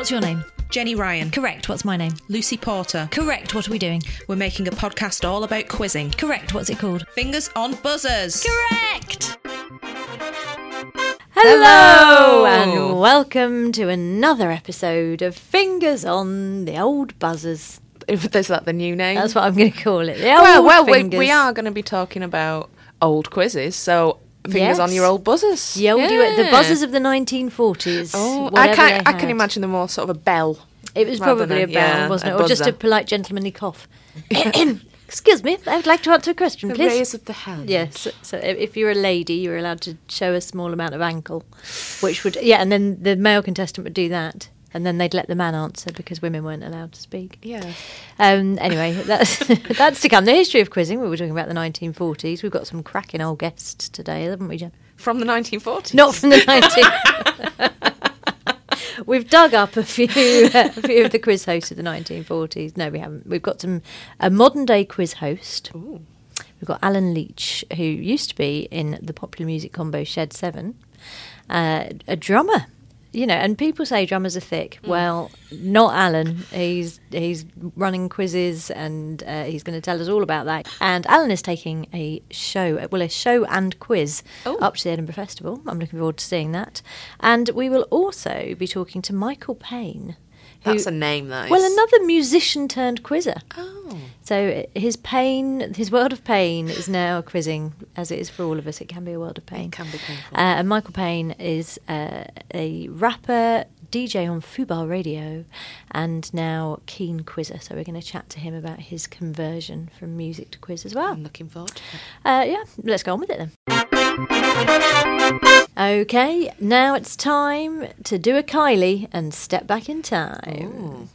What's your name? Jenny Ryan, Correct. What's my name? Lucy Porter. Correct. What are we doing? We're making a podcast all about quizzing. Correct. What's it called? Fingers on buzzers. Correct. Hello and welcome to another episode of Fingers on the Old Buzzers. If Is that the new name? That's what I'm going to call it. The old well, well we, fingers. we are going to be talking about old quizzes, so fingers on your old buzzers. The old, the Yeah. buzzers of the 1940s. Oh, I can I can imagine them more sort of a bell. It was probably a than- bell, yeah, wasn't a it? Or just a polite gentlemanly cough. Excuse me, I would like to answer a question, The please. raise of the hand. Yes. So i- if you're a lady, you're allowed to show a small amount of ankle, which would yeah, and then the male contestant would do that, and then they'd let the man answer because women weren't allowed to speak. Yeah. Um, anyway, that's that's to come. The history of quizzing. We were talking about the 1940s. We've got some cracking old guests today, haven't we, Jen? From the 1940s. Not from the 19. We've dug up a few, a few of the quiz hosts of the 1940s. No, we haven't. We've got some a modern day quiz host. We've got Alan Leach, who used to be in the popular music combo Shed Seven, uh, a drummer. You know, and people say drummers are thick. Well, not Alan. He's he's running quizzes, and uh, he's going to tell us all about that. And Alan is taking a show, well, a show and quiz up to the Edinburgh Festival. I'm looking forward to seeing that. And we will also be talking to Michael Payne. Who- That's a name, though. well, another musician turned quizzer. Oh. So uh, his pain, his world of pain, is now quizzing, as it is for all of us. It can be a world of pain. It can be painful. Uh, and Michael Payne is uh, a rapper, DJ on Fubar Radio, and now keen quizzer. So we're going to chat to him about his conversion from music to quiz as well. I'm looking forward to it. Uh, yeah, let's go on with it then. Okay, now it's time to do a Kylie and step back in time.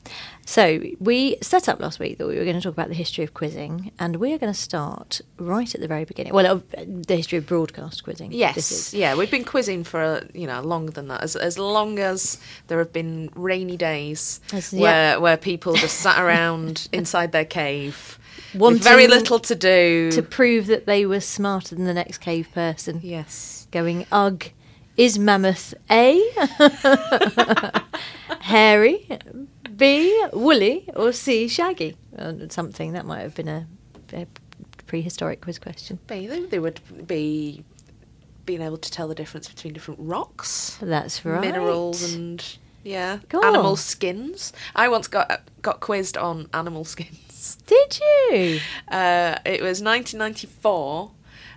So, we set up last week that we were going to talk about the history of quizzing, and we are going to start right at the very beginning. Well, the history of broadcast quizzing. this Yes, yeah, we've been quizzing for you know longer than that. As as long as there have been rainy days where yeah. where people just sat around inside their cave, Wanting very little to do. To prove that they were smarter than the next cave person. yes, Going, ugh, is mammoth A, hairy, B, woolly, or C, shaggy? Uh, something that might have been a, a prehistoric quiz question. They, they would be being able to tell the difference between different rocks, That's right. minerals, and Yeah. Go animal skins. I once got got quizzed on animal skins. Did you? Uh, it was 1994.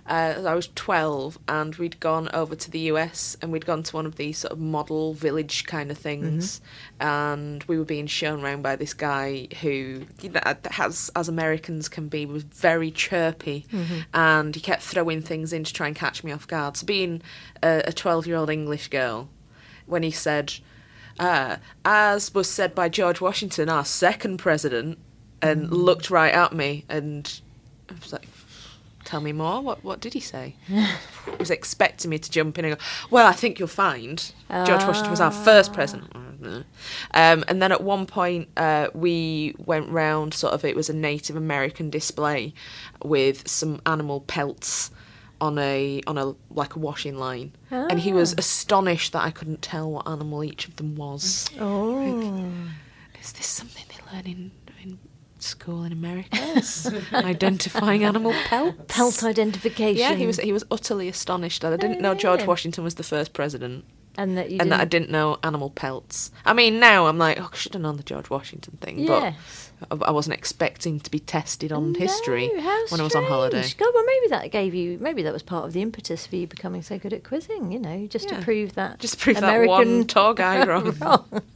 Uh, I was 12, and we'd gone over to the US, and we'd gone to one of these sort of model village kind of things, and we were being shown around by this guy who, you know, has as Americans can be, was very chirpy, and he kept throwing things in to try and catch me off guard. So, being a 12 year old English girl, when he said, uh, as was said by George Washington, our second president, and looked right at me, and I was like, "Tell me more. What what did he say?" he was expecting me to jump in and go, "Well, I think you'll find George Washington was our first president." Um, and then at one point, uh, we went round. Sort of, it was a Native American display with some animal pelts on a on a like a washing line, and he was ah. astonished that I couldn't tell what animal each of them was. Oh. Is this something they learn in, in school in America? Identifying animal pelts? Pelt identification. Yeah, he was he was utterly astonished that I didn't know oh, George Washington was the first president. And that you and that I didn't- didn't know animal pelts. I mean, now I'm like, oh, I should have known the George Washington thing, Yes. but I, I wasn't expecting to be tested on history No, how when I was on holiday. strange. God, well, maybe that gave you. Maybe that was part of the impetus for you becoming so good at quizzing. You know, just Yeah. to prove that. Just prove American that one tour guide wrong. wrong.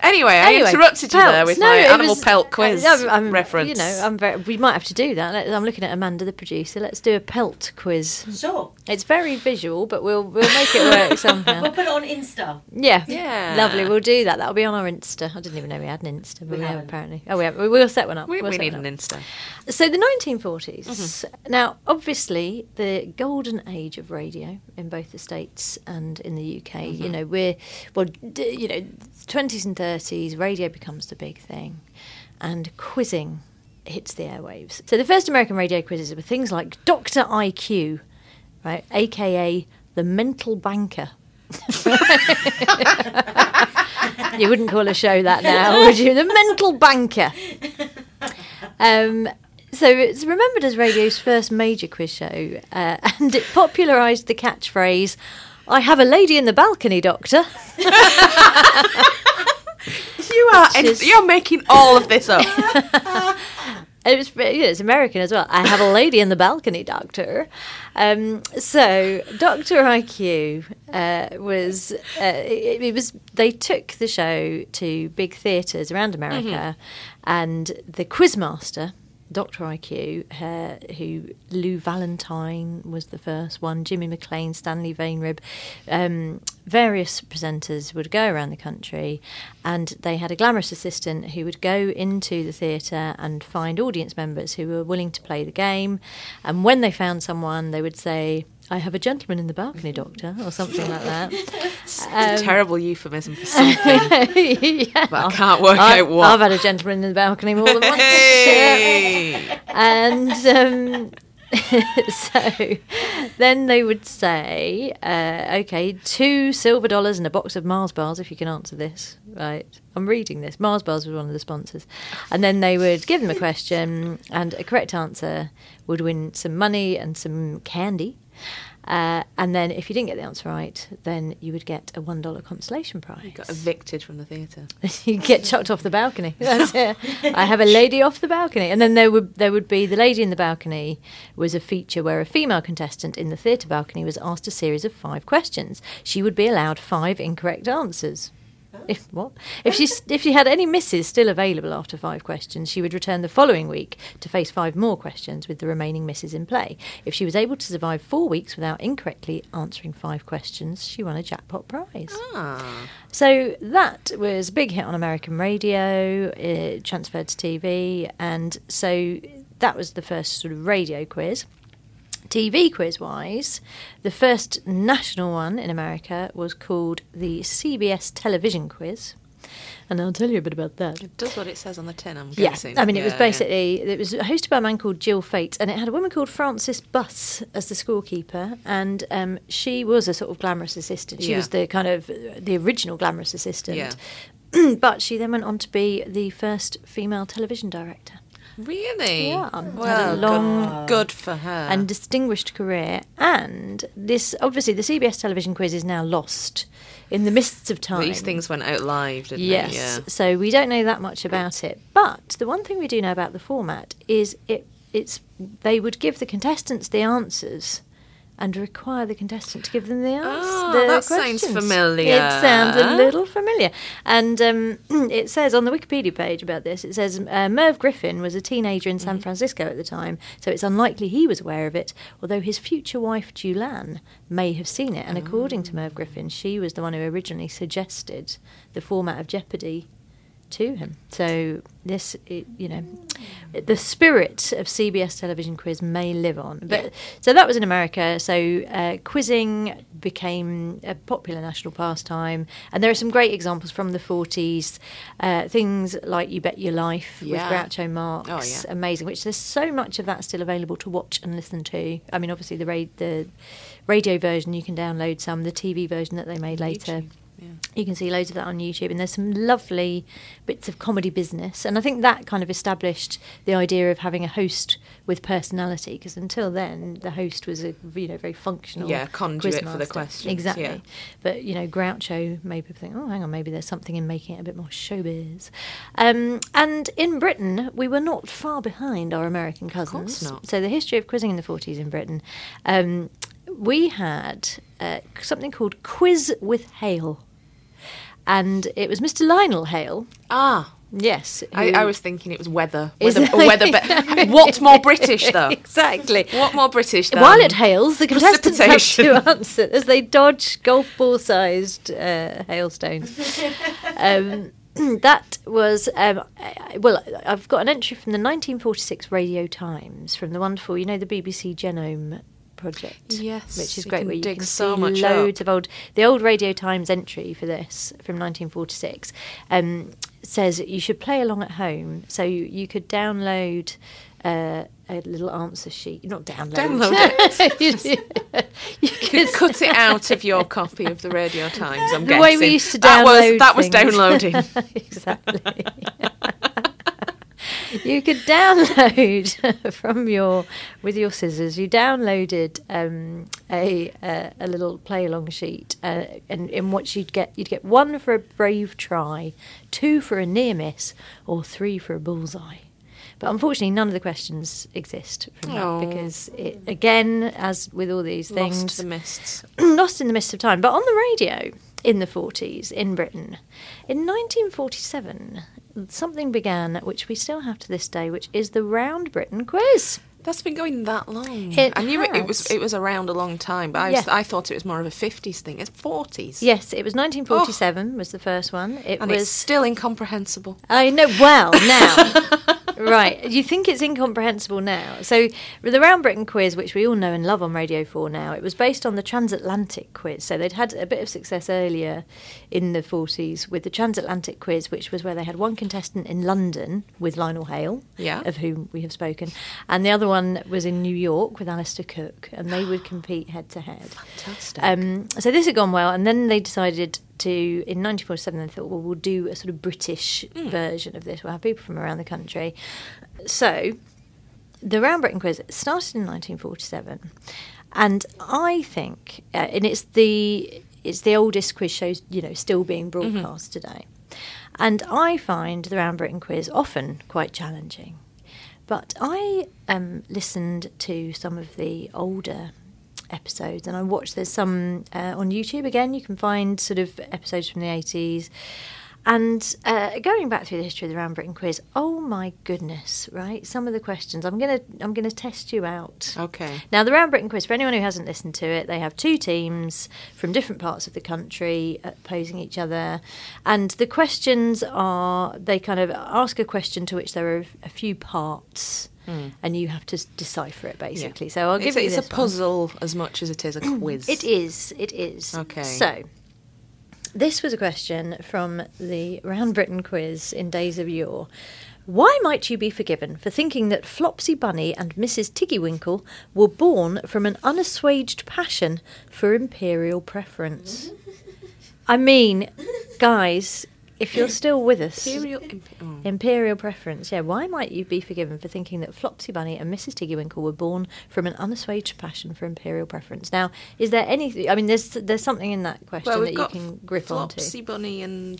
Anyway, I Anyway, interrupted you there with No, my animal was- pelt quiz uh, I'm- I'm- reference. You know, I'm very, we might have to do that. I'm looking at Amanda, the producer. Let's do a pelt quiz. Sure. It's very visual, but we'll we'll make it work somehow. We'll put it on Insta. Yeah, Yeah. lovely. We'll do that. That'll be on our Insta. I didn't even know we had an Insta, but we, We have apparently. Oh, we have. We will set one up. we, We'll we need an. Insta. So the 1940s. Mm-hmm. Now, obviously, the golden age of radio in both the states and in the UK. You mm-hmm. know, we're well, d- you know, 20s and 30s. Radio becomes the big thing, and quizzing hits the airwaves. So the first American radio quizzes were things like Doctor IQ, right, aka the mental banker. you wouldn't call a show that now, would you? The mental banker. Um, so it's remembered as radio's first major quiz show, uh, and it popularised the catchphrase, "I have a lady in the balcony, doctor." You are is- you're making all of this up. It was you know, it's American as well. I have a lady in the balcony, doctor. Um, so Doctor IQ uh, was uh, it, it was they took the show to big theatres around America, and the quizmaster. Dr. IQ, who Lew Valentine was the first one, Jimmy McClain, Stanley Vainrib, um, various presenters would go around the country and they had a glamorous assistant who would go into the theatre and find audience members who were willing to play the game. And when they found someone, they would say, I have a gentleman in the balcony, doctor, or something like that. It's a terrible euphemism for something. yeah. But I can't work I- out what. I've had a gentleman in the balcony more than once. Hey! and um, so then they would say, uh, okay, two silver dollars and a box of Mars bars if you can answer this. Right. I'm reading this. Mars bars was one of the sponsors. And then they would give them a question, and a correct answer would win some money and some candy. Uh, and then if you didn't get the answer right, then you would get a $1 consolation prize. You got evicted from the theatre. you get chucked off the balcony. That's it. I have a lady off the balcony, and then there would there would be the lady in the balcony was a feature where a female contestant in the theatre balcony was asked a series of five questions. She would be allowed five incorrect answers. If what? If she if she had any misses still available after five questions, she would return the following week to face five more questions with the remaining misses in play. If she was able to survive four weeks without incorrectly answering five questions, she won a jackpot prize. Ah. So that was a big hit on American radio, it transferred to TV, and so that was the first sort of radio quiz. TV quiz wise, the first national one in America was called the CBS Television Quiz. And I'll tell you a bit about that. It does what it says on the tin, I'm Yeah, guessing. I mean, it was Yeah, basically it was hosted by a man called Gil Fates, and it had a woman called Frances Buss as the scorekeeper, and um, she was a sort of glamorous assistant. She Yeah. was the kind of the original glamorous assistant, Yeah. but she then went on to be the first female television director. Really? Yeah, Well, long- good, good for her. and distinguished career. And this, obviously, the CBS television quiz is now lost in the mists of time. these things went out live, didn't Yes. they? Yeah. So we don't know that much about it. But the one thing we do know about the format is it it's they would give the contestants the answers and require the contestant to give them the answers. Oh, the that sounds familiar. It sounds a little familiar. And um, it says on the Wikipedia page about this, it says uh, Merv Griffin was a teenager in Mm-hmm. San Francisco at the time, so it's unlikely he was aware of it, although his future wife, Julann, may have seen it. And according to Merv Griffin, she was the one who originally suggested the format of Jeopardy to him. So this, it, you know, the spirit of CBS television quiz may live on. But so that was in America. So uh, quizzing became a popular national pastime, and there are some great examples from the forties. Uh, things like "You Bet Your Life" Yeah. with Groucho Marx, Oh, yeah. amazing. Which there's so much of that still available to watch and listen to. I mean, obviously the ra- the radio version you can download some. The TV version that they made later. YouTube, yeah. You can see loads of that on YouTube, and there's some lovely bits of comedy business. And I think that kind of established the idea of having a host with personality, because until then, the host was a you know very functional Yeah, conduit for the questions, Exactly. yeah. But you know, Groucho made people think, oh, hang on, maybe there's something in making it a bit more showbiz. Um, and in Britain, we were not far behind our American cousins. course not. So the history of quizzing in the 40s in Britain. Um, we had uh, something called Quiz with Hale. And it was Mr. Lionel Hale. Ah, Yes. I, I was thinking it was weather. Weather, weather but what more British, though? exactly. What more British than While it hails, the contestants have to answer as they dodge golf ball sized uh, hailstones. um, that was, um, I- well, I've got an entry from the 1946 Radio Times from the wonderful, you know, the BBC Genome project. Yes, which is great. where you can so see much loads up. of old. The old Radio Times entry for this from 1946 um, says you should play along at home. So you, you could download. Uh, a little answer sheet, not download. Download it. you, could cut it out of your copy of the Radio Times. I'm The guessing way we used to that was download that was downloading. exactly. you could download from your with your scissors. You downloaded um, a, a a little play along sheet, uh, and in which you'd get you'd get one for a brave try, two for a near miss, or three for a bullseye. But unfortunately, none of the questions exist from Oh. that because it again, as with all these things, Lost in the mists. lost in the mists of time. But on the radio in the 40s in Britain, in 1947, something began which we still have to this day, which is the Round Britain quiz. That's been going that long. It I knew it, it was it was around a long time, but I, was, Yeah. I thought it was more of a fifties thing. It's forties. Yes, it was 1947 was the first one. It and was it's still incomprehensible. I know. Well, now, right? You think it's incomprehensible now? So, the Round Britain quiz, which we all know and love on Radio Four now, it was based on the transatlantic quiz. So they'd had a bit of success earlier in the forties with the transatlantic quiz, which was where they had one contestant in London with Lionel Hale, Yeah. of whom we have spoken, and the other one was in New York with Alistair Cooke, and they would compete head to head. Fantastic. Um, so this had gone well, and then they decided to, in 1947, they thought, well, we'll do a sort of British version of this. We'll have people from around the country. So the Round Britain quiz started in 1947, and I think, uh, and it's the it's the oldest quiz show, you know, still being broadcast today. And I find the Round Britain quiz often quite challenging. But I um, listened to some of the older episodes and I watched, there's some uh, on YouTube again, you can find sort of episodes from the 80s. And uh, going back through the history of the Round Britain quiz, oh my goodness, right? Some of the questions, I'm gonna I'm gonna test you out. Okay. Now, the Round Britain quiz, for anyone who hasn't listened to it, they have two teams from different parts of the country opposing each other. And the questions are they kind of ask a question to which there are a few parts. Hmm. And you have to decipher it basically. So I'll give it's, a- you it's a one. puzzle as much as it is a quiz. It is. It is. Okay. So, this was a question from the Round Britain quiz in Days of Yore. Why might you be forgiven for thinking that Flopsy Bunny and Mrs. Tiggywinkle were born from an unassuaged passion for imperial preference? I mean, guys, if you're still with us, Imperial. Imp- oh. Imperial preference. Yeah, why might you be forgiven for thinking that Flopsy Bunny and Mrs. Tiggywinkle were born from an unassuaged passion for imperial preference? Now, is there anything? I mean, there's there's something in that question Well, that you can grip onto. Flopsy Bunny and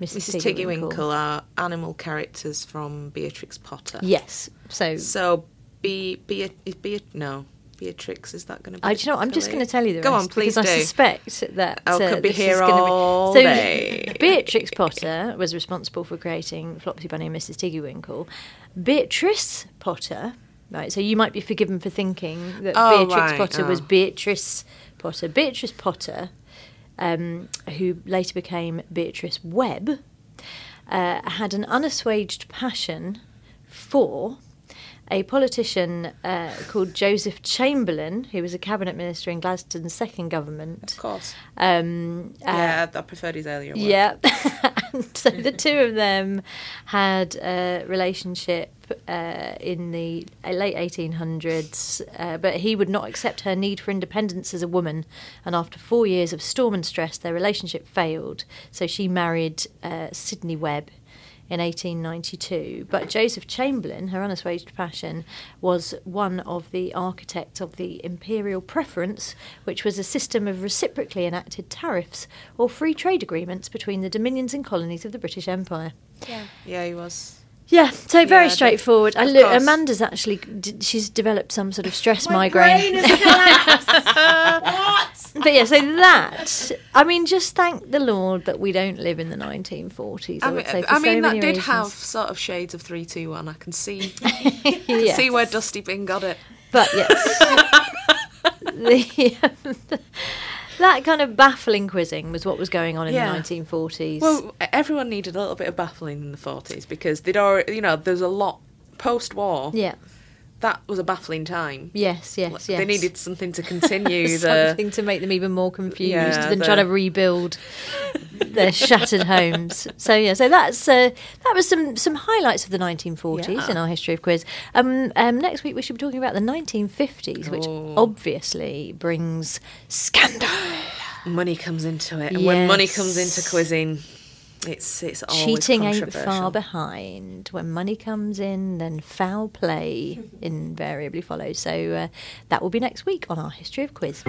Mrs. Mrs. Tiggywinkle are animal characters from Beatrix Potter. Yes. So, So, be be be no Beatrix is that going to be? I, do you know, I'm just going to tell you the Go rest on, please because I suspect that I uh, could be here here is gonna all so, day. Beatrix Potter was responsible for creating Flopsy Bunny and Mrs. Tiggywinkle. Beatrice Potter, right? So you might be forgiven for thinking that Oh, Beatrix right, Potter was oh. Beatrice Potter. Beatrice Potter, um, who later became Beatrice Webb, uh, had an unassuaged passion for a politician uh, called Joseph Chamberlain, who was a cabinet minister in Gladstone's second government. Of course. Um, uh, yeah, I preferred his earlier work. yeah. so the two of them had a relationship uh, in the late 1800s, uh, but he would not accept her need for independence as a woman. And after four years of storm and stress, their relationship failed. So she married uh, Sidney Webb. In 1892, but Joseph Chamberlain, her unassuaged passion, was one of the architects of the imperial preference, which was a system of reciprocally enacted tariffs or free trade agreements between the dominions and colonies of the British Empire. Yeah, yeah, he was. Yeah, so very Yeah, straightforward. I look, course. Amanda's actually d- she's developed some sort of stress migraine. But yeah, so that I mean, just thank the Lord that we don't live in the 1940s. I, I would mean, say for I so mean that did reasons. have sort of shades of three, two, one. I can see Yes. see where Dusty Bin got it. But yes, the, um, that kind of baffling quizzing was what was going on in Yeah. the 1940s. Well, everyone needed a little bit of baffling in the forties because they'd already, you know, there's a lot post-war. yeah, That was a baffling time. yes, yes, yes. They needed something to continue the. something to make them even more confused Yeah, than the- trying to rebuild their shattered homes. So yeah, so that's uh, that was some some highlights of the 1940s Yeah. in our history of quiz. Um, um, next week we should be talking about the 1950s, which Oh. obviously brings scandal, money comes into it, and when money comes into quizzing, it's it's always cheating ain't far behind. When money comes in, then foul play invariably follows. So uh, that will be next week on our history of quiz.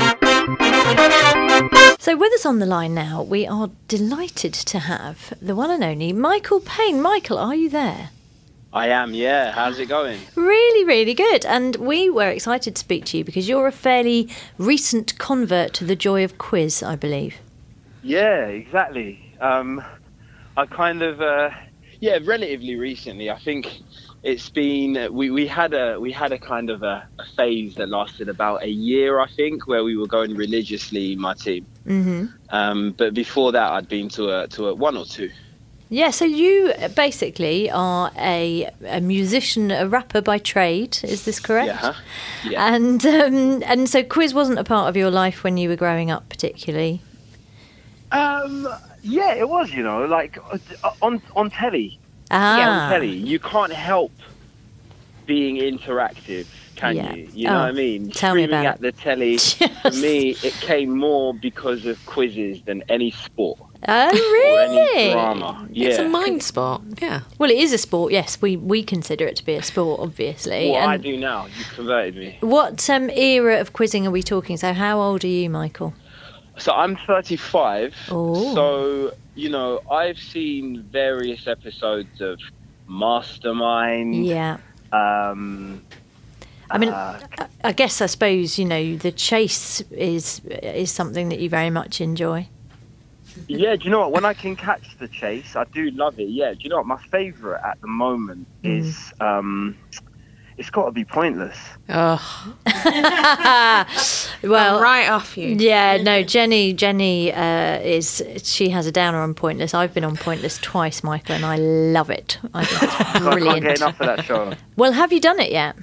So, with us on the line now, we are delighted to have the one and only Michael Payne. Michael, are you there? I am, yeah. How's it going? Really, really good. And we were excited to speak to you because you're a fairly recent convert to the joy of quiz, I believe. Yeah, exactly. Um, I kind of, uh, yeah, relatively recently. I think it's been we, we had a we had a kind of a, a phase that lasted about a year, I think, where we were going religiously, my team. hmm Um, but before that, I'd been to a to a one or two. Yeah, so you basically are a, a musician, a rapper by trade. Is this correct? Yeah, yeah. And um, and so quiz wasn't a part of your life when you were growing up, particularly. Um, yeah, it was. You know, like uh, on on telly. Ah, on telly, you can't help being interactive, can Yeah. you? You know Oh, what I mean? tell me about at the telly. For me, it came more because of quizzes than any sport Oh, or really? any drama. Yeah. It's a mind sport. Yeah. Well, it is a sport. Yes, we we consider it to be a sport, obviously. What I do now, you converted me. What um, era of quizzing are we talking? So, how old are you, Michael? So I'm 35. Oh. So you know, I've seen various episodes of Mastermind. Yeah. Um, I mean, uh, I- I guess I suppose you know the chase is is something that you very much enjoy. Yeah, do you know what? When I can catch the chase, I do love it. Yeah, do you know what? My favourite at the moment Mm. is um, it's got to be pointless. Oh, Well, right off you. Yeah, no, Jenny. Jenny uh, is she has a downer on Pointless. I've been on Pointless twice, Michael, and I love it. I think it's I can't get brilliant. enough of that show. Well, have you done it yet?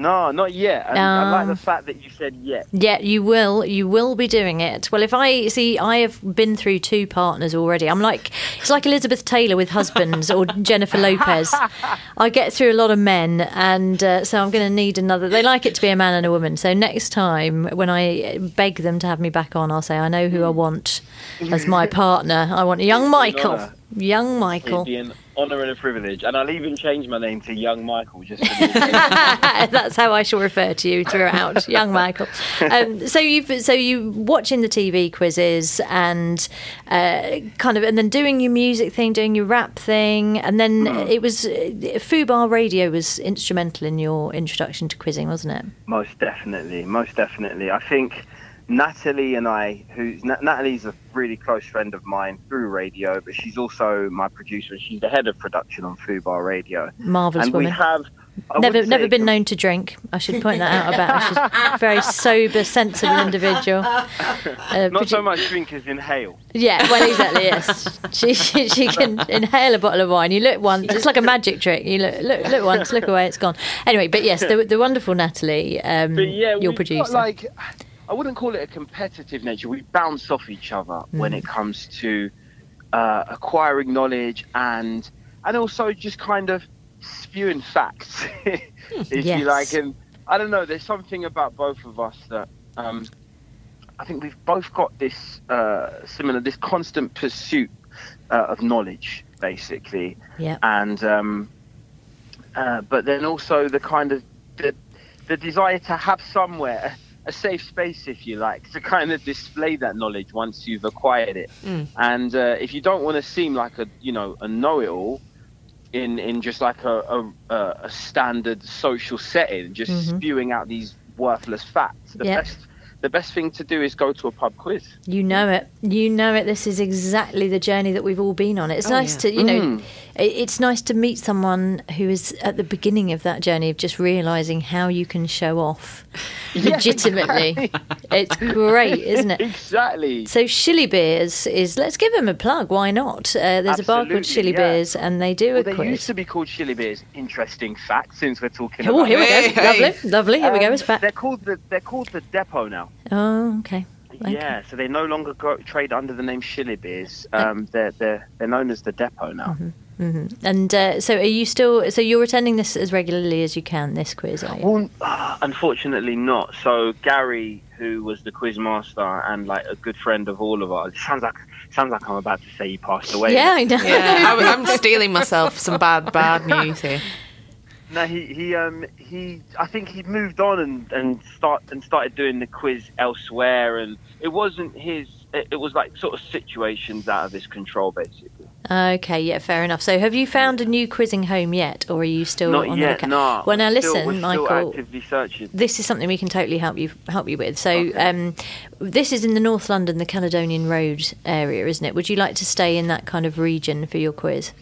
No, not yet. And I like Um, the fact that you said yet. Yeah, you will. You will be doing it. Well, if I see, I have been through two partners already. I'm like, it's like Elizabeth Taylor with husbands or Jennifer Lopez. I get through a lot of men, and uh, so I'm going to need another. They like it to be a man and a woman. So next time, when I beg them to have me back on, I'll say, I know who I want as my partner. I want a young Michael. Young Michael. It'd be an honour and a privilege, and I'll even change my name to Young Michael just. That's how I shall refer to you throughout, young Michael. Um, so you, so you watching the TV quizzes and uh, kind of, and then doing your music thing, doing your rap thing, and then it was uh, Fubar Radio was instrumental in your introduction to quizzing, wasn't it? Most definitely, most definitely. I think Natalie and I, who's Natalie's a really close friend of mine through radio, but she's also my producer and she's the head of production on Fubar Radio. Marvelous and woman. we have I never, never been com- known to drink. I should point that out about her. She's a very sober, sensible individual. Uh, Not so much drink as inhale. Yeah, well, exactly. Yes, she, she she can inhale a bottle of wine. You look once, it's like a magic trick. You look look look once, look away, it's gone. Anyway, but yes, the the wonderful Natalie, um, But yeah, your producer. Got like, I wouldn't call it a competitive nature. We bounce off each other when Mm. it comes to uh, acquiring knowledge and and also just kind of spewing facts, if Yes. you like. And I don't know. There's something about both of us that um, I think we've both got this uh, similar, this constant pursuit uh, of knowledge, basically yeah, and um, uh, but then also the kind of the, the desire to have somewhere a safe space, if you like, to kind of display that knowledge once you've acquired it. And uh, if you don't want to seem like a you know a know-it-all in in just like a a, a standard social setting, just spewing out these worthless facts, the Yeah. best the best thing to do is go to a pub quiz. you know it. You know it. This is exactly the journey that we've all been on. It's nice yeah. to you know. Mm. It's nice to meet someone who is at the beginning of that journey of just realizing how you can show off legitimately. It's great, isn't it? Exactly. So Shilly Beers is let's give them a plug. Why not? Uh, there's a bar called Absolutely, Shilly yeah. Beers, and they do Well, a they quiz. used to be called Chili Beers. Interesting fact, since we're talking Oh, about here we go. Hey, hey. Lovely, lovely. Here we go. Um, It's back. They're called the they're called the Depot now. Oh, okay. Okay. Yeah, so they no longer go, trade under the name Shilly Beers. Um, they're they're they're known as the Depot now. Mm-hmm. And uh, so, are you still? So you're attending this as regularly as you can. This quiz, are you? Well, uh, unfortunately not. So Gary, who was the quiz master and like a good friend of all of ours, sounds like sounds like I'm about to say he passed away. yeah, I know. Yeah, I, I'm stealing myself some bad, bad news here. No, he he um he I think he moved on and and start and started doing the quiz elsewhere, and it wasn't his. It, it was like sort of situations out of his control, basically. Okay, yeah, fair enough. So, have you found a new quizzing home yet, or are you still Not on yet, the no. Well, now listen, still Michael. This is something we can totally help you help you with. So, um, this is in the North London, the Caledonian Road area, isn't it? Would you like to stay in that kind of region for your quiz?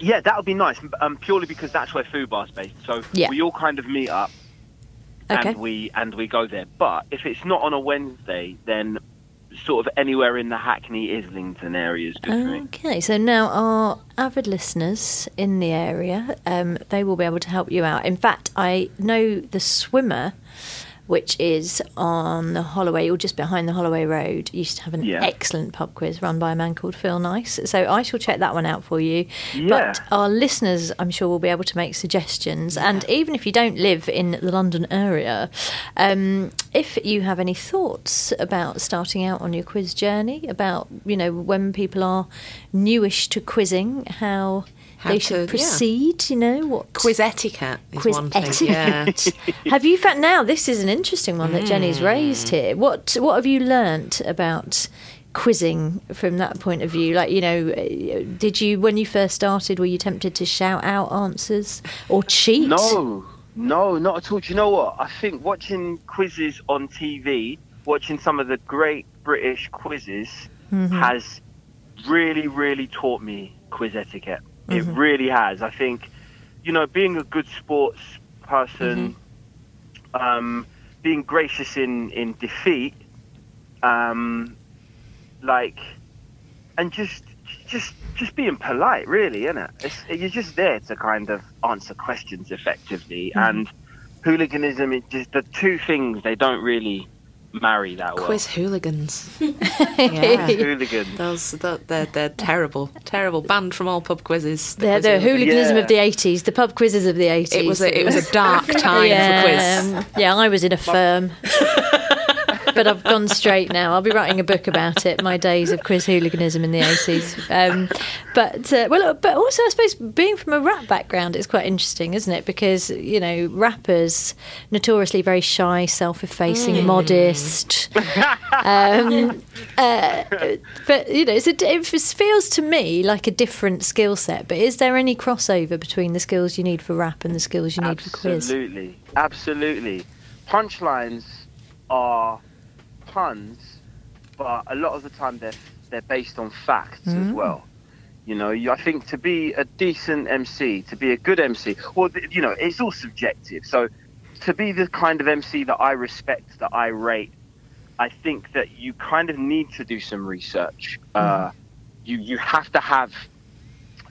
Yeah, that would be nice. Um, purely because that's where Fubar's based. So Yeah. we all kind of meet up Okay. and we and we go there. But if it's not on a Wednesday, then sort of anywhere in the Hackney Islington area is good for me. Okay, so now our avid listeners in the area, um, they will be able to help you out. In fact, I know the swimmer, which is on the Holloway or just behind the Holloway Road, used to have an Yeah. excellent pub quiz run by a man called Phil Nice. So I shall check that one out for you. Yeah. But our listeners, I'm sure, will be able to make suggestions. And even if you don't live in the London area, um, if you have any thoughts about starting out on your quiz journey, about you know when people are newish to quizzing, how, How they to- should yeah. proceed, you know what Quiz etiquette is quiz one thing. Yeah. etiquette. have you found now? This is an interesting one that Jenny's raised here. What what have you learnt about? quizzing from that point of view like you know did you when you first started were you tempted to shout out answers or cheat No, no, not at all. Do you know what? I think watching quizzes on TV, watching some of the great British quizzes, Mm-hmm. has really, really taught me quiz etiquette. It Mm-hmm. really has. I think, you know, being a good sports person, Mm-hmm. um, being gracious in in defeat, um, like, and just just just being polite, really, isn't it? It's, you're just there to kind of answer questions effectively, and hooliganism. It just the two things they don't really marry that well. Quiz hooligans. yeah. hooligans. Those, they're, they're, they're terrible, terrible. Banned from all pub quizzes. the they're, quiz they're hooliganism Yeah. of the 80s the pub quizzes of the 80s It was a, it was a dark time yeah, for quiz. yeah I was in a firm but I've gone straight now. I'll be writing a book about it. My days of quiz hooliganism in the eighties. Um, but uh, well, but also I suppose being from a rap background, it's quite interesting, isn't it? Because you know, rappers notoriously very shy, self-effacing, modest. Um, uh, but you know, it's a, it feels to me like a different skill set. But is there any crossover between the skills you need for rap and the skills you need for quiz? Absolutely, absolutely. Punchlines are puns, but a lot of the time they're they're based on facts as well. You know, you, I think to be a decent MC, to be a good MC, well, you know, it's all subjective. So, to be the kind of MC that I respect, that I rate, I think that you kind of need to do some research. Uh, you you have to have,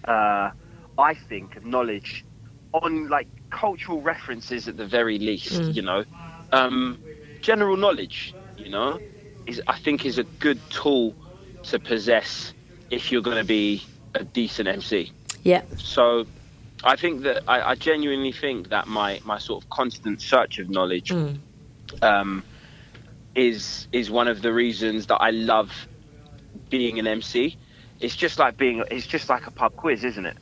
uh, I think, knowledge on like cultural references at the very least. You know, um, general knowledge. You know, is I think is a good tool to possess if you're going to be a decent MC. Yeah. So I think that I, I genuinely think that my, my sort of constant search of knowledge um, is is one of the reasons that I love being an MC. It's just like being it's just like a pub quiz, isn't it?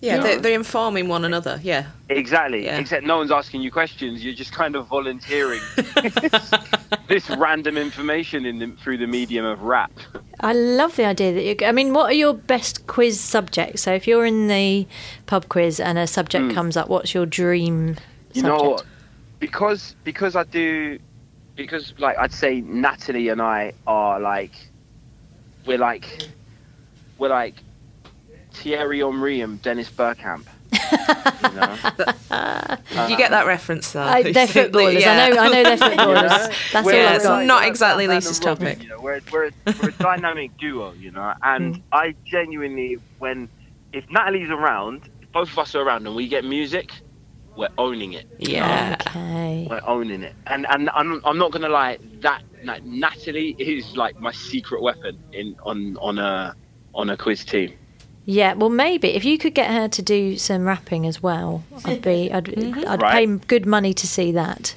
Yeah, Yeah. They're, they're informing one another. Yeah. Exactly. Yeah. Except no one's asking you questions. You're just kind of volunteering this random information in the, through the medium of rap. I love the idea that you. I mean, what are your best quiz subjects? So, if you're in the pub quiz and a subject hmm. comes up, what's your dream You subject? know what? Because because I do because like I'd say Natalie and I are like we're like we're like Thierry Henry and Dennis Bergkamp. You know? Did you get that reference though? I, they're footballers. I know. I know they're footballers. That's We're all Yeah, I've it's got. not exactly Lisa's and Robin, topic. You know, we're, we're, a, we're a dynamic duo, you know, and Mm. I genuinely, when if Natalie's around, if both of us are around and we get music, we're owning it. Yeah. Okay. We're owning it, and and I'm, I'm not gonna lie. That like, Natalie is like my secret weapon in on on a on a quiz team. Yeah. Well, maybe if you could get her to do some rapping as well, I'd be. I'd. Mm-hmm. I'd Right. pay good money to see that.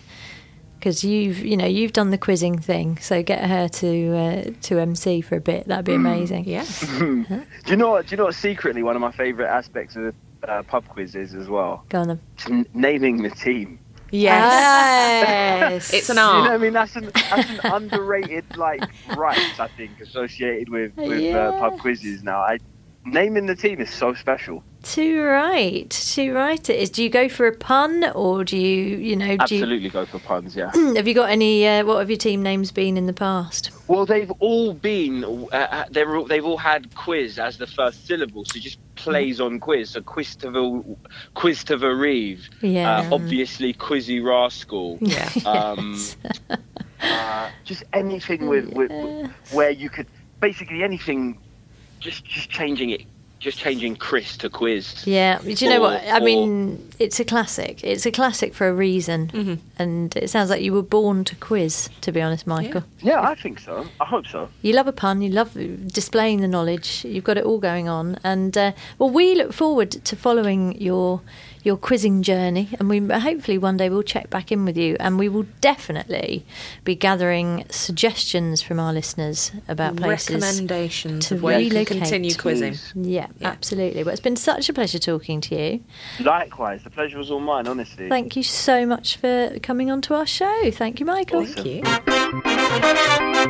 Because you've, you know, you've done the quizzing thing, so get her to uh, to MC for a bit. That'd be Mm. amazing. Yeah. Do you know what? Do you know what? Secretly, one of my favorite aspects of the uh, pub quiz is as well. Go on then. N- naming the team. Yes. Yes. It's an art. You know what. I mean? That's an, that's an underrated like right, I think, associated with with uh, pub quizzes. Now, I naming the team is so special. Too right. Too right. It is. Do you go for a pun or do you, you know, do you, Absolutely, go for puns. Yeah. have you got any? Uh, what have your team names been in the past? Well, they've all been. Uh, they're all, they've all had quiz as the first syllable, so just plays on quiz. So quiz Quistover, Quistover Reeve. Yeah. Uh, obviously, Quizzy Rascal. Yeah. Um, uh, just anything with, with, with where you could basically anything. Just just changing it, just changing Chris to quiz. Yeah. Do you know what? I or- mean, it's a classic. It's a classic for a reason. Mm-hmm. And it sounds like you were born to quiz. To be honest, Michael. Yeah, I think so. I hope so. You love a pun. You love displaying the knowledge. You've got it all going on, and uh, well, we look forward to following your your quizzing journey, and we hopefully one day we'll check back in with you, and we will definitely be gathering suggestions from our listeners about places. Recommendations to of where you can relocate. continue quizzing. Please. Yeah, absolutely. Well, it's been such a pleasure talking to you. Likewise, the pleasure was all mine. Honestly. Thank you so much for coming onto our show. Thank you, Michael. Thank you.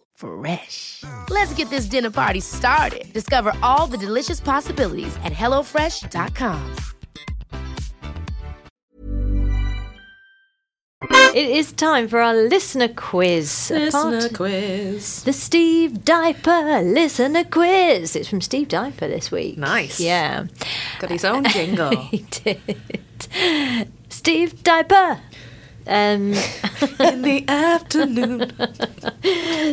Fresh. Let's get this dinner party started. Discover all the delicious possibilities at hellofresh.com. It is time for our listener quiz. Listener quiz. The Steve Diaper listener quiz. It's from Steve Diaper this week. Nice. Yeah. Got his own jingle. He did. Steve Diaper. Um, In the afternoon.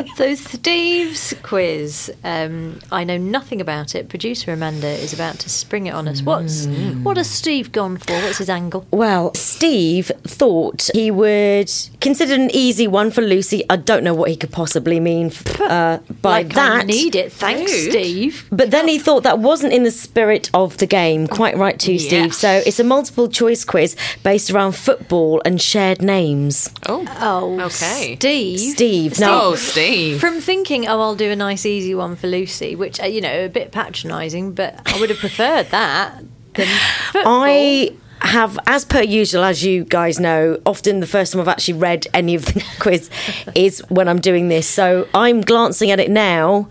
so Steve's quiz. Um, I know nothing about it. Producer Amanda is about to spring it on us. What's what has Steve gone for? What's his angle? Well, Steve thought he would consider an easy one for Lucy. I don't know what he could possibly mean uh, by like that. I need it. Thanks, Dude. Steve. But then he thought that wasn't in the spirit of the game. Quite right, too, Steve. Yes. So it's a multiple choice quiz based around football and shared names. Oh. Oh, Okay. Steve. Steve, no. Oh, Steve. From thinking, oh, I'll do a nice, easy one for Lucy, which uh, you know, a bit patronising, but I would have preferred that than football. I have, as per usual, as you guys know, often the first time I've actually read any of the quiz is when I'm doing this. So I'm glancing at it now,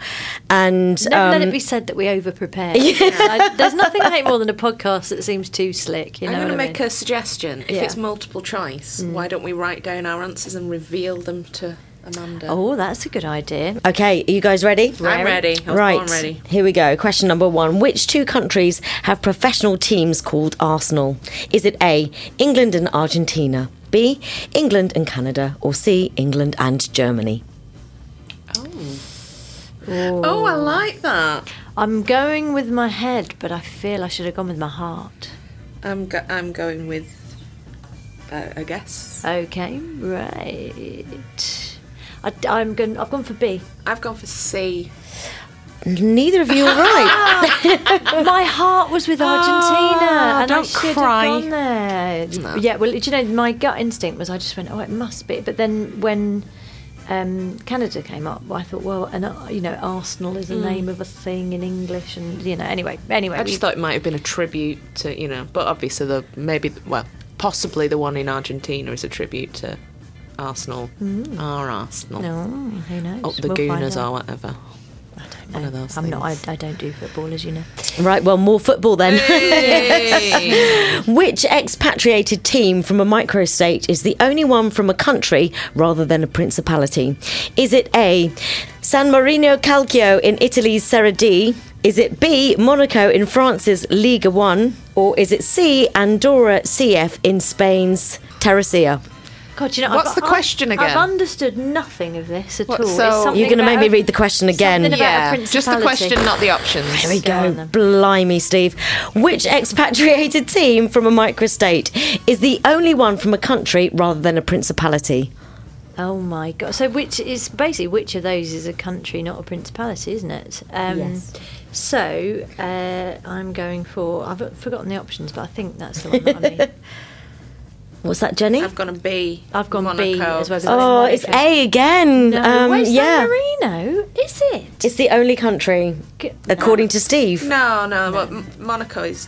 and Never let um, it be said that we over prepare. there's nothing I hate more than a podcast that seems too slick. You know I'm going to make mean? a suggestion. If Yeah. it's multiple choice, why don't we write down our answers and reveal them to Amanda? Oh, that's a good idea. okay, are you guys ready? I'm ready. I was right, ready. here we go. Question number one: Which two countries have professional teams called Arsenal? Is it A. England and Argentina? B. England and Canada? Or C. England and Germany? Oh, I like that. I'm going with my head, but I feel I should have gone with my heart. I'm go- I'm going with uh, a guess. Okay, right. I, am going. I've gone for B. I've gone for C. Neither of you are right. my heart was with Argentina, Ah, and I don't should cry. have gone there. Yeah, well, do you know, my gut instinct was I just went, oh, it must be. But then when um, Canada came up, I thought, well, and uh, you know, Arsenal is the name of a thing in English, and you know, anyway, anyway, I we- just thought it might have been a tribute to you know, but obviously the maybe well possibly the one in Argentina is a tribute to Arsenal. Hmm. Our Arsenal. no, who knows? Oh, the We'll find Gooners out. or whatever. One of those I'm not. I. I don't do football, as you know. right, well, more football then. Hey! Which expatriated team from a microstate is the only one from a country rather than a principality? Is it A. San Marino Calcio in Italy's Serie D? Is it B. Monaco in France's Liga 1? Or is it C. Andorra CF in Spain's Tercera? God, you know, What's I've, the question I've, again? I've understood nothing of this at What, all. So- You're going to make me read the question again. something about a yeah, just the question, not the options. Here we Go go. then. Blimey, Steve. Which expatriated team from a microstate is the only one from a country rather than a principality? Oh my god! So which is basically which of those is a country, not a principality, isn't it? Um, Yes. So uh, I'm going for. I've forgotten the options, but I think that's the one that I mean. What's that, Jenny? I've gone a B. I've gone Monaco. B as well. Oh, it's A again. No, Um, where's yeah. San Marino? Is it? It's the only country, G- according to Steve. No, no, but Monaco is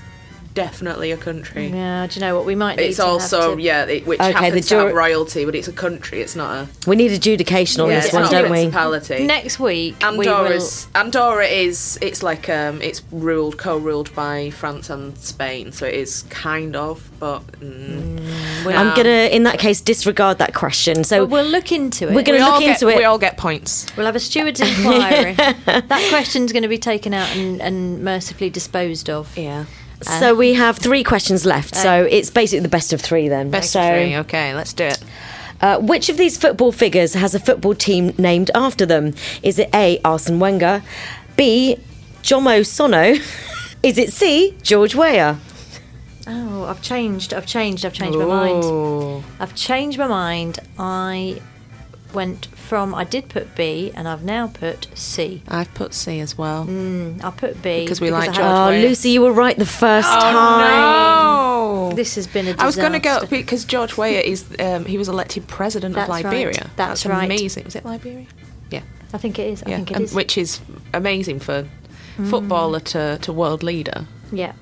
definitely a country. Yeah, do you know what we might? Need It's to have also to- yeah, it, which Okay, the happens to jur- have royalty, but it's a country. It's not a We need adjudication on yeah, this it's one, not don't a we? principality. next week. we will- Andorra is it's like um it's ruled co-ruled by France and Spain, so it is kind of, but mm, I'm gonna, in that case, disregard that question. So But we'll look into it. We're gonna we all look get, into it. We all get points. We'll have a steward's inquiry. that question's going to be taken out and, and mercifully disposed of. Yeah. So we have three questions left. So it's basically the best of three then. Best so, of three. Okay, let's do it. Uh, which of these football figures has a football team named after them? Is it A. Arsene Wenger, B. Jomo Sono, is it C. George Weah? Oh, I've changed. I've changed. I've changed my mind. I've changed my mind. I went from I did put B and I've now put C. I've put C as well. I put B Because we like I George had- Oh, Weah. Lucy, you were right the first time. No. This has been a disaster. I was going to go because George Weah is um, he was elected president That's of right. Liberia. That's right. amazing. Was it Liberia? Yeah, I think it is. I yeah, think it and- is. which is amazing for footballer to, to world leader. yeah.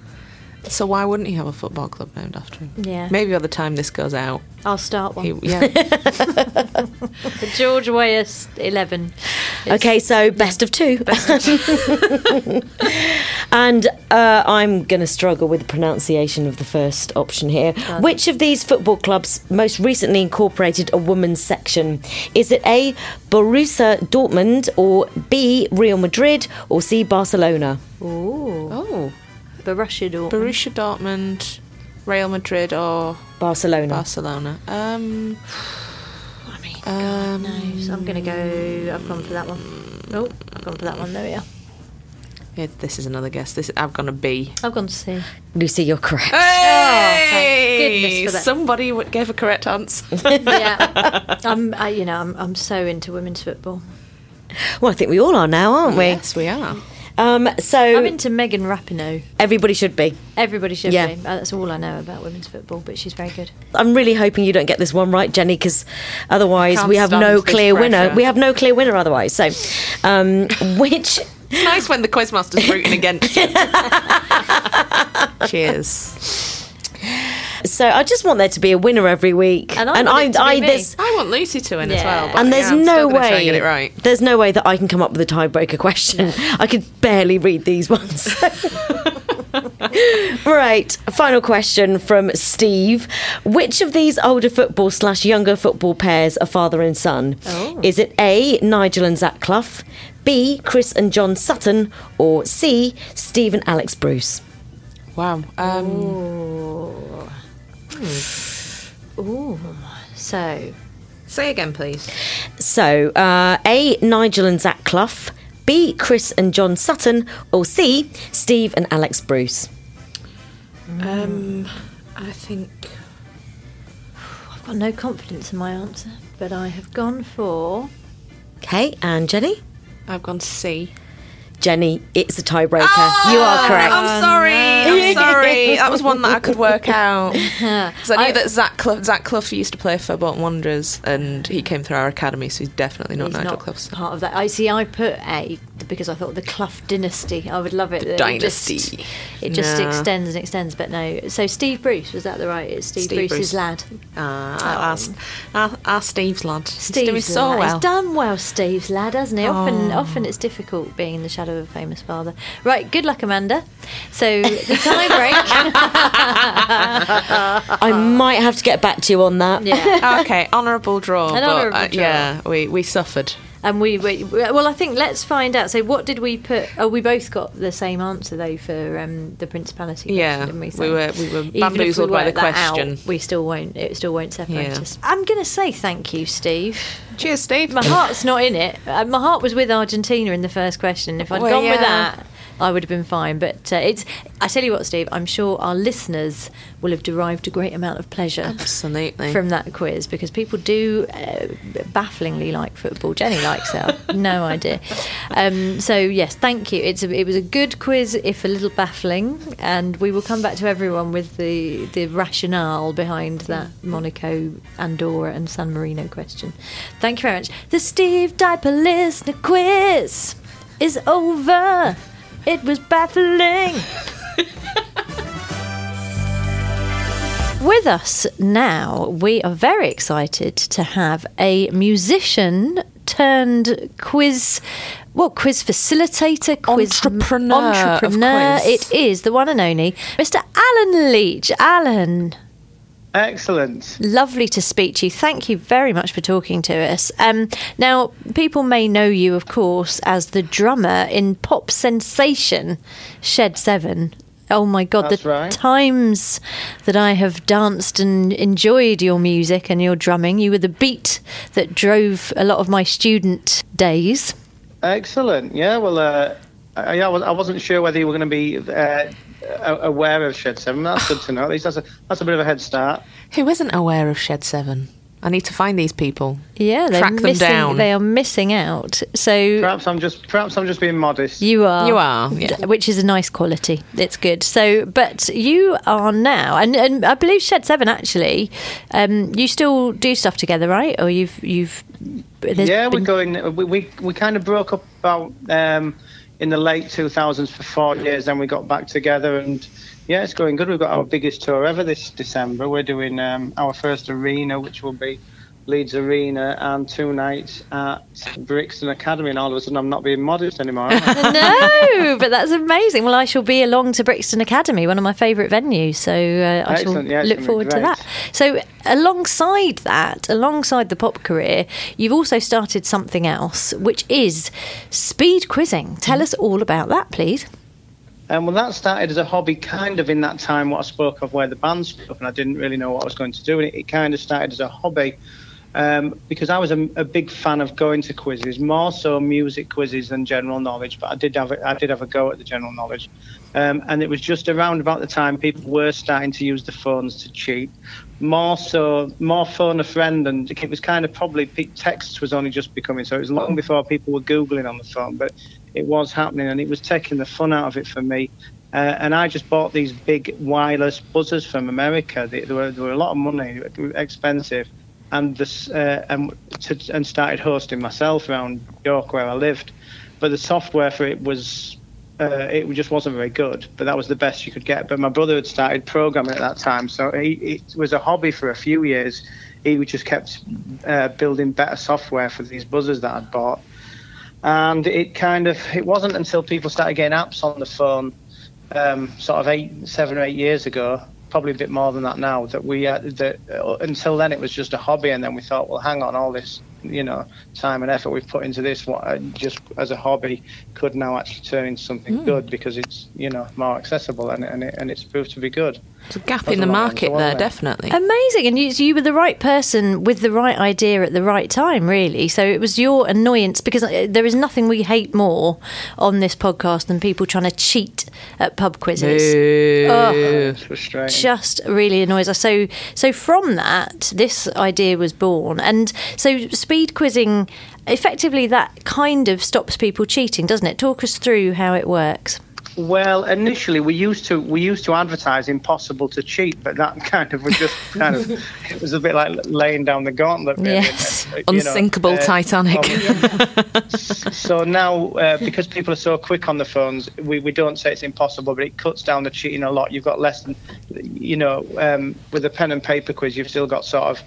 So why wouldn't he have a football club named after him? Yeah. Maybe by the time this goes out, I'll start one. he, yeah. The George Weah 11. It's- Okay, so best of two. and uh, I'm going to struggle with the pronunciation of the first option here. Which of these football clubs most recently incorporated a women's section? Is it A. Borussia Dortmund, or B. Real Madrid, or C. Barcelona? Ooh. Oh, Borussia Dortmund. Borussia Dortmund, Real Madrid, or Barcelona. Barcelona. Um, I mean, um, no, so I'm going to go. I've gone for that one. Oh, I've gone for that one. There we are. yeah, this is another guess. This I've gone a B. I've gone to C. Lucy, you're correct. Hey! goodness for that. Somebody gave a correct answer. yeah, I'm. I, you know, I'm. I'm so into women's football. Well, I think we all are now, aren't we? yes, we are. Um, so I'm into Megan Rapinoe. everybody should be. Everybody should Yeah. be. Uh, That's all I know about women's football, but she's very good. I'm really hoping you don't get this one right, Jenny, because otherwise we have no clear winner. We have no clear winner otherwise. So, um, which It's nice when the quizmaster's rooting against you. Cheers. So I just want there to be a winner every week, And I want it to be there's I want Lucy to win as well. But and there's yeah, no way get it right. There's no way that I can come up with a tiebreaker question. I could barely read these ones. right, final question from Steve. Which of these older football slash younger football pairs are father and son? Oh. Is it A. Nigel and Zach Clough, B. Chris and John Sutton, or C. Steve and Alex Bruce? Wow. Um, Ooh. So, say again, please. So, uh, A. Nigel and Zach Clough, B. Chris and John Sutton, or C. Steve and Alex Bruce? Um, I think I've got no confidence in my answer, but I have gone for. Okay, and Jenny? I've gone C. Jenny, it's a tiebreaker. Oh, you are correct. I'm sorry. Oh, I'm sorry. That was one that I could work out. 'Cause I knew I- that Zach Clough, Zach Clough used to play for Bolton Wanderers, and he came through our academy, so he's definitely not He's Nigel not Clough's part of that. I see. I put A because I thought the Clough dynasty. I would love it. The It just- dynasty. It just Nah. extends and extends, but no. So Steve Bruce was that the right? It's Steve, Steve Bruce's Bruce. lad. Ah, our, our, our Steve's lad. He's doing Steve's so lad. well. He's done well, Steve's lad, hasn't he? Often, often it's difficult being in the shadow of a famous father. Right. Good luck, Amanda. So the tie break. I might have to get back to you on that. yeah. okay, honourable draw. An honourable uh, draw. Yeah, we, we suffered. And we, we, well, I think let's find out. So, what did we put? Oh, we both got the same answer though for um, the principality. Yeah, question, didn't we? we were- we were even if we bamboozled by the work that out, question. we still won't. It still won't separate Yeah. us. I'm going to say thank you, Steve. Cheers, Steve. My heart's not in it. Uh, my heart was with Argentina in the first question. If I'd Well, gone with that, I would have been fine. But uh, it's. I tell you what, Steve. I'm sure our listeners will have derived a great amount of pleasure. Absolutely. From that quiz because people do uh, bafflingly like football. Jenny likes it. No idea. Um, so yes, thank you. It's a, it was a good quiz, if a little baffling, and we will come back to everyone with the the rationale behind that Monaco, Andorra, and San Marino question. Thank you very much. The Steve Diaper Listener quiz is over. It was baffling. with us now, we are very excited to have a musician turned quiz. Well, quiz facilitator, quiz Entrepreneur entrepreneur. It is the one and only Mr. Alan Leach. Alan, Excellent. lovely to speak to you. Thank you very much for talking to us. Um, now, people may know you, of course, as the drummer in pop sensation Shed Seven. Oh my God, That's the right. times that I have danced and enjoyed your music and your drumming. You were the beat that drove a lot of my student days. Excellent. Yeah. Well, uh, I, yeah, I was- I wasn't sure whether you were going to be uh, aware of Shed Seven. That's good to know. At least that's a that's a bit of a head start. Who isn't aware of Shed 7? I need to find these people. Yeah, they're Track them missing, down. They are missing out. So Perhaps I'm just perhaps I'm just being modest. You are. You are, yeah. Which is a nice quality. It's good. So, but you are now, and, and I believe Shed Seven actually. Um, you still do stuff together, right? Or you've you've. there's yeah, we're been- going. We, we we kind of broke up about um, in the late 2000s for four years. Then we got back together, and yeah, it's going good. We've got our biggest tour ever this December. We're doing um, our first arena, which will be Leeds Arena, and two nights at Brixton Academy. And all of a sudden, I'm not being modest anymore. no, but that's amazing. Well, I shall be along to Brixton Academy, one of my favourite venues. So uh, I shall Yeah, look forward to that. So, alongside that, alongside the pop career, you've also started something else, which is speed quizzing. Tell us all about that, please. Um, well, that started as a hobby, kind of in that time what I spoke of, where the band split and I didn't really know what I was going to do. And it, it kind of started as a hobby um, because I was a, a big fan of going to quizzes, more so music quizzes than general knowledge. But I did have a, I did have a go at the general knowledge, um, and it was just around about the time people were starting to use the phones to cheat. More so, more phone a friend, and it was kind of probably text was only just becoming. So it was long before people were googling on the phone, but it was happening, and it was taking the fun out of it for me. Uh, and I just bought these big wireless buzzers from America. They, they, were, they were a lot of money, expensive, and this uh, and to, and started hosting myself around York where I lived. But the software for it was uh, it just wasn't very good. But that was the best you could get. But my brother had started programming at that time, so he, it was a hobby for a few years. He just kept uh, building better software for these buzzers that I'd bought and it kind of it wasn't until people started getting apps on the phone um, sort of eight seven or eight years ago probably a bit more than that now that we uh, that uh, until then it was just a hobby and then we thought well hang on all this you know time and effort we've put into this what uh, just as a hobby could now actually turn into something Mm. good because it's you know more accessible and, and, it, and it's proved to be good There's a gap That's in the market answer, there, definitely. Amazing, and you, so you were the right person with the right idea at the right time, really. So it was your annoyance because uh, there is nothing we hate more on this podcast than people trying to cheat at pub quizzes. Oh, it's frustrating just really annoys us. So, so from that, this idea was born, and so speed quizzing, effectively, that kind of stops people cheating, doesn't it? Talk us through how it works. Well, initially we used to we used to advertise impossible to cheat, but that kind of was just kind of it was a bit like laying down the gauntlet. Really. Yes. Uh, you know, Unsinkable uh, Titanic. so now, uh, because people are so quick on the phones, we, we don't say it's impossible, but it cuts down the cheating a lot. You've got less than, you know, um, with a pen and paper quiz, you've still got sort of.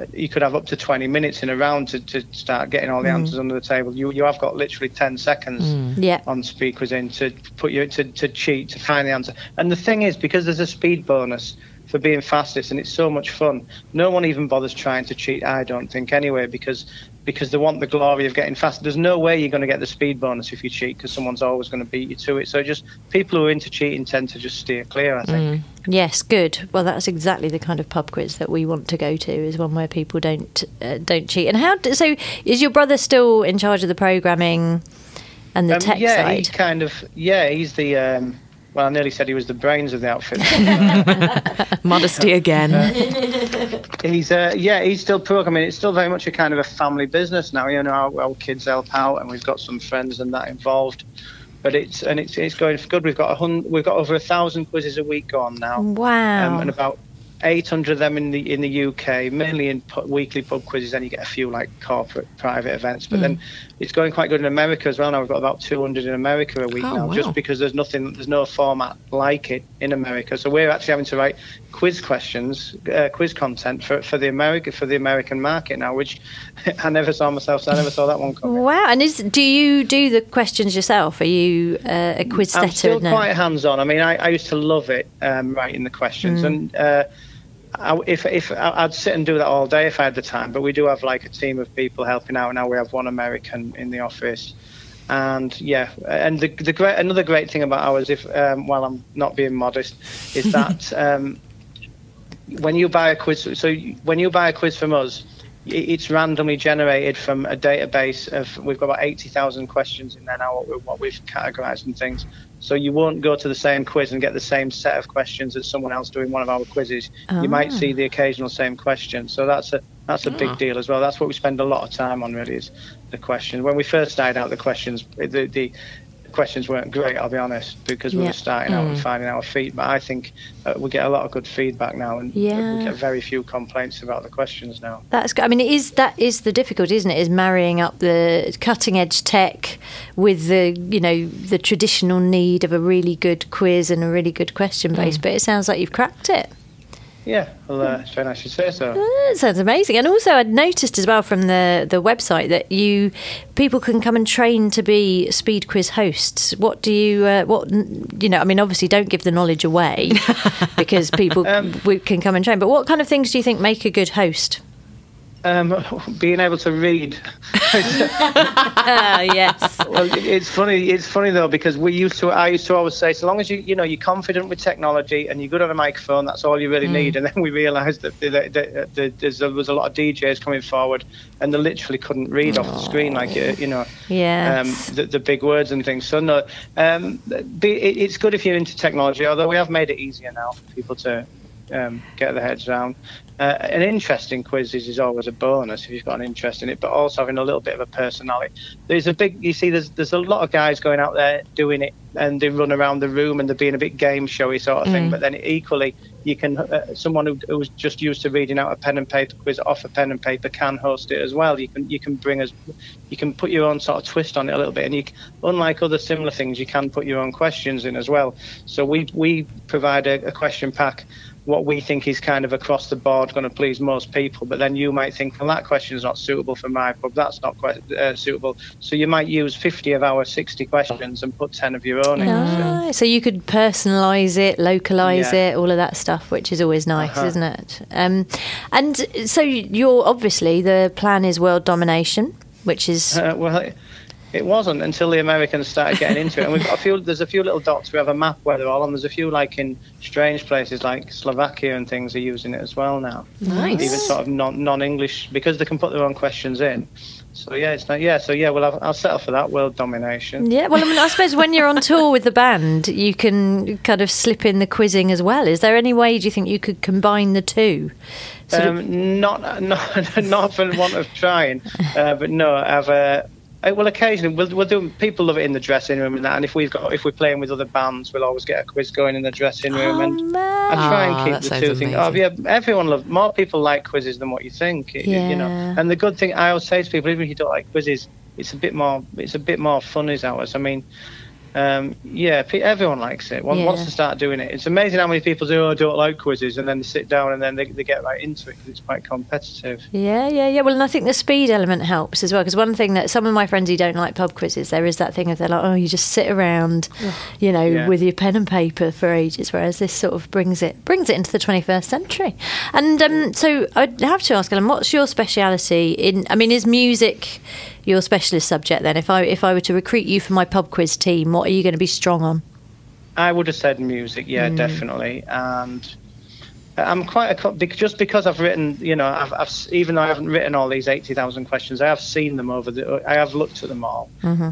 Uh, You could have up to 20 minutes in a round to, to start getting all the Mm. answers under the table. You you have got literally 10 seconds Yeah. on speakers in to put you to, to cheat to find the answer. And the thing is, because there's a speed bonus for being fastest, and it's so much fun. No one even bothers trying to cheat. I don't think anyway, because because they want the glory of getting faster. There's no way you're going to get the speed bonus if you cheat, because someone's always going to beat you to it. So just people who are into cheating tend to just steer clear. I think. Yes, good. Well, that's exactly the kind of pub quiz that we want to go to. Is one where people don't uh, don't cheat. And how? Do, so, is your brother still in charge of the programming and the Um, tech yeah, side? kind of yeah, he's the. Um, well, I nearly said he was the brains of the outfit. Modesty again. He's uh, yeah, he's still I mean, It's still very much a kind of a family business now. You know, our, our kids help out, and we've got some friends and that involved. But it's and it's it's going for good. We've got a hun- we've got over a thousand quizzes a week going now. Wow. Um, and about 800 of them in the in the UK, mainly in pu- weekly pub quizzes. Then you get a few like corporate private events, but Mm. then it's going quite good in America as well. Now we've got about 200 in America a week Oh, now, wow. just because there's nothing, there's no format like it in America. So we're actually having to write quiz questions, uh, quiz content for, for the America for the American market now, which I never saw myself. So I never saw that one coming. Wow. And is do you do the questions yourself? Are you uh, a quiz I'm setter still now? quite hands-on. I mean, I, I used to love it um, writing the questions, Mm. and uh, I, if if I'd sit and do that all day if I had the time. But we do have like a team of people helping out. Now we have one American in the office, and yeah, and the the great another great thing about ours, if um, while I'm not being modest, is that um, when you buy a quiz, so you- when you buy a quiz from us. It's randomly generated from a database of. We've got about eighty thousand questions in there now. What, we, what we've categorised and things. So you won't go to the same quiz and get the same set of questions as someone else doing one of our quizzes. You might Ah. see the occasional same question. So that's a that's a Ah. big deal as well. That's what we spend a lot of time on. Really, is the questions. When we first started out, the questions the the questions weren't great. I'll be honest, because we Yeah. were starting out and Mm. finding our feet. But I think uh, we get a lot of good feedback now, and Yeah. we get very few complaints about the questions now. That's. good. I mean, it is that is the difficulty, isn't it? Is marrying up the cutting edge tech with the you know the traditional need of a really good quiz and a really good question base. Mm. But it sounds like you've cracked it. Yeah, well, uh, very nice to say so. It sounds amazing. And also, I'd noticed as well from the, the website that you people can come and train to be speed quiz hosts. What do you uh, what you know? I mean, obviously, don't give the knowledge away because people we can come and train. But what kind of things do you think make a good host? Um, being able to read. Ah, yes. well, it's funny. It's funny though because we used to. I used to always say, so long as you, you know, you're confident with technology and you're good on a microphone, that's all you really Mm. need. And then we realised that, that, that, that there's, there was a lot of DJs coming forward, and they literally couldn't read off the screen like you, you know, Yes. um, the, the big words and things. So no, um, it's good if you're into technology. Although we have made it easier now for people to um, get their heads around. Uh, an interesting quiz is, is always a bonus if you've got an interest in it, but also having a little bit of a personality. There's a big, you see, there's there's a lot of guys going out there doing it, and they run around the room and they're being a bit game showy sort of thing. Mm. But then equally, you can uh, someone who, who's just used to reading out a pen and paper quiz off a pen and paper can host it as well. You can you can bring as you can put your own sort of twist on it a little bit, and you unlike other similar things, you can put your own questions in as well. So we we provide a, a question pack what we think is kind of across the board going to please most people. But then you might think, well, that question is not suitable for my pub. That's not quite uh, suitable. So you might use 50 of our 60 questions and put 10 of your own in. Ah, so you could personalise it, localise Yeah. it, all of that stuff, which is always nice, Uh-huh. isn't it? Um, and so you're obviously the plan is world domination, which is Uh, well, it, wasn't until the Americans started getting into it. And we've got a few. There's a few little dots. We have a map where they're all, and there's a few like in strange places like Slovakia and things are using it as well now. Nice. Even sort of non non-English because they can put their own questions in. So yeah, it's not. Yeah, so yeah, well, I'll, I'll settle for that world domination. Yeah, well, I mean, I suppose when you're on tour with the band, you can kind of slip in the quizzing as well. Is there any way do you think you could combine the two? Sort of- Um, not, not, not for want of trying, uh, but no, I've. Uh, well, occasionally we'll, we'll do. People love it in the dressing room and that. And if we've got, if we're playing with other bands, we'll always get a quiz going in the dressing room. and I try Oh, and keep that the two things. Oh, yeah, everyone loves. More people like quizzes than what you think. y- y- You know. Yeah. And the good thing I always say to people, even if you don't like quizzes, it's a bit more. It's a bit more fun as ours. I mean. Um, yeah, everyone likes it. One Yeah. wants to start doing it. It's amazing how many people do. Oh, I don't like quizzes, and then they sit down and then they, they get right into it because it's quite competitive. Yeah, yeah, yeah. Well, and I think the speed element helps as well because one thing that some of my friends who don't like pub quizzes, there is that thing of they're like, oh, you just sit around, you know, Yeah. with your pen and paper for ages, whereas this sort of brings it brings it into the 21st century. And um, so I'd have to ask, Alan, what's your speciality in? I mean, is music your specialist subject? Then, if I if I were to recruit you for my pub quiz team, what are you going to be strong on? I would have said music, yeah, Mm. definitely. And I'm quite a co-just because I've written, you know, I've, I've even though I haven't written all these eighty thousand questions, I have seen them over the, I have looked at them all.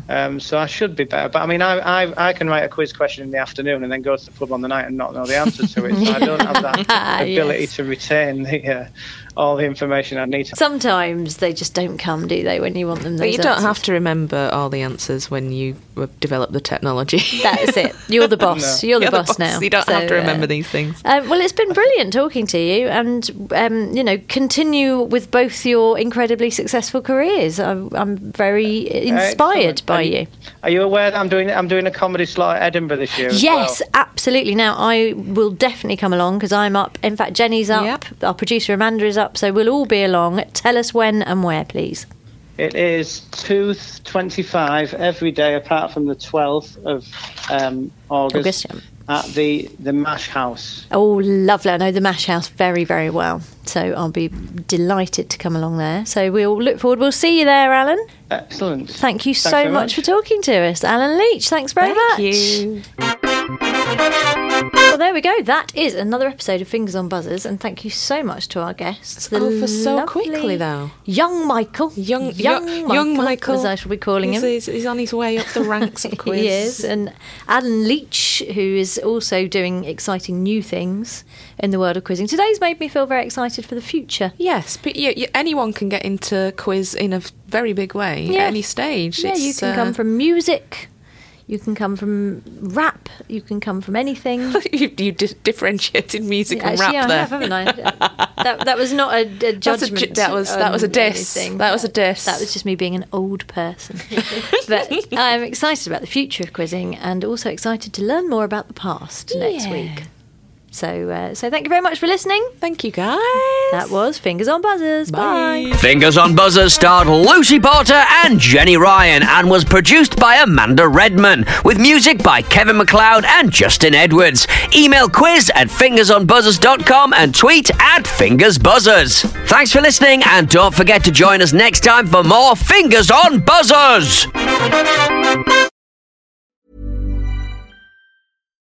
Um, so I should be better. But I mean, I, I I can write a quiz question in the afternoon and then go to the pub on the night and not know the answer to it. So I don't have that ability Yes. to retain the uh, all the information I need. Sometimes they just don't come, do they, when you want them? But you those don't answers? have to remember all the answers when you uh, develop the technology. That's it. You're the boss. No. You're the You're the boss, boss. now. You don't have to remember uh, these things. Uh, well, it's been brilliant talking to you, and um, you know, continue with both your incredibly successful careers. I'm, I'm very inspired Excellent. by Are you. Are you aware that I'm doing I'm doing a comedy slot at Edinburgh this year? as Yes, well? absolutely. Now I will definitely come along because I'm up. In fact, Jenny's up. Our producer Amanda is up. So we'll all be along. Tell us when and where, please. It is two twenty-five every day apart from the twelfth of um, August, August, yeah. at the the Mash House. Oh, lovely. I know the Mash House very, very well. So I'll be delighted to come along there. So we'll look forward. We'll see you there, Alan. Excellent. Thank you Thanks so much. much. for talking to us. Alan Leach, thanks very Thank much. you. Well, there we go. That is another episode of Fingers on Buzzers, and thank you so much to our guests. the for so quickly, though. Young Michael. Young, young, young, Michael, young Michael, as I shall be calling he's, him. He's, he's on his way up the ranks of quiz. He is, and Alan Leach, who is also doing exciting new things in the world of quizzing. Today's made me feel very excited for the future. Yes, but you, you, anyone can get into quiz in a very big way Yeah. at any stage. Yeah, you can uh, come from music, you can come from rap, you can come from anything. you, you di- differentiated music and Actually, rap I there. have, haven't I? that, that was not a, a a judgment. ju- that was- that was a diss. anything. That was a diss. That was just me being an old person. but I'm excited about the future of quizzing and also excited to learn more about the past next week. So, uh, so thank you very much for listening. Thank you, guys. That was Fingers on Buzzers. Bye. Fingers on Buzzers starred Lucy Porter and Jenny Ryan and was produced by Amanda Redman with music by Kevin MacLeod and Justin Edwards. Email quiz at fingersonbuzzers.com and tweet at fingersbuzzers. Thanks for listening and don't forget to join us next time for more Fingers on Buzzers.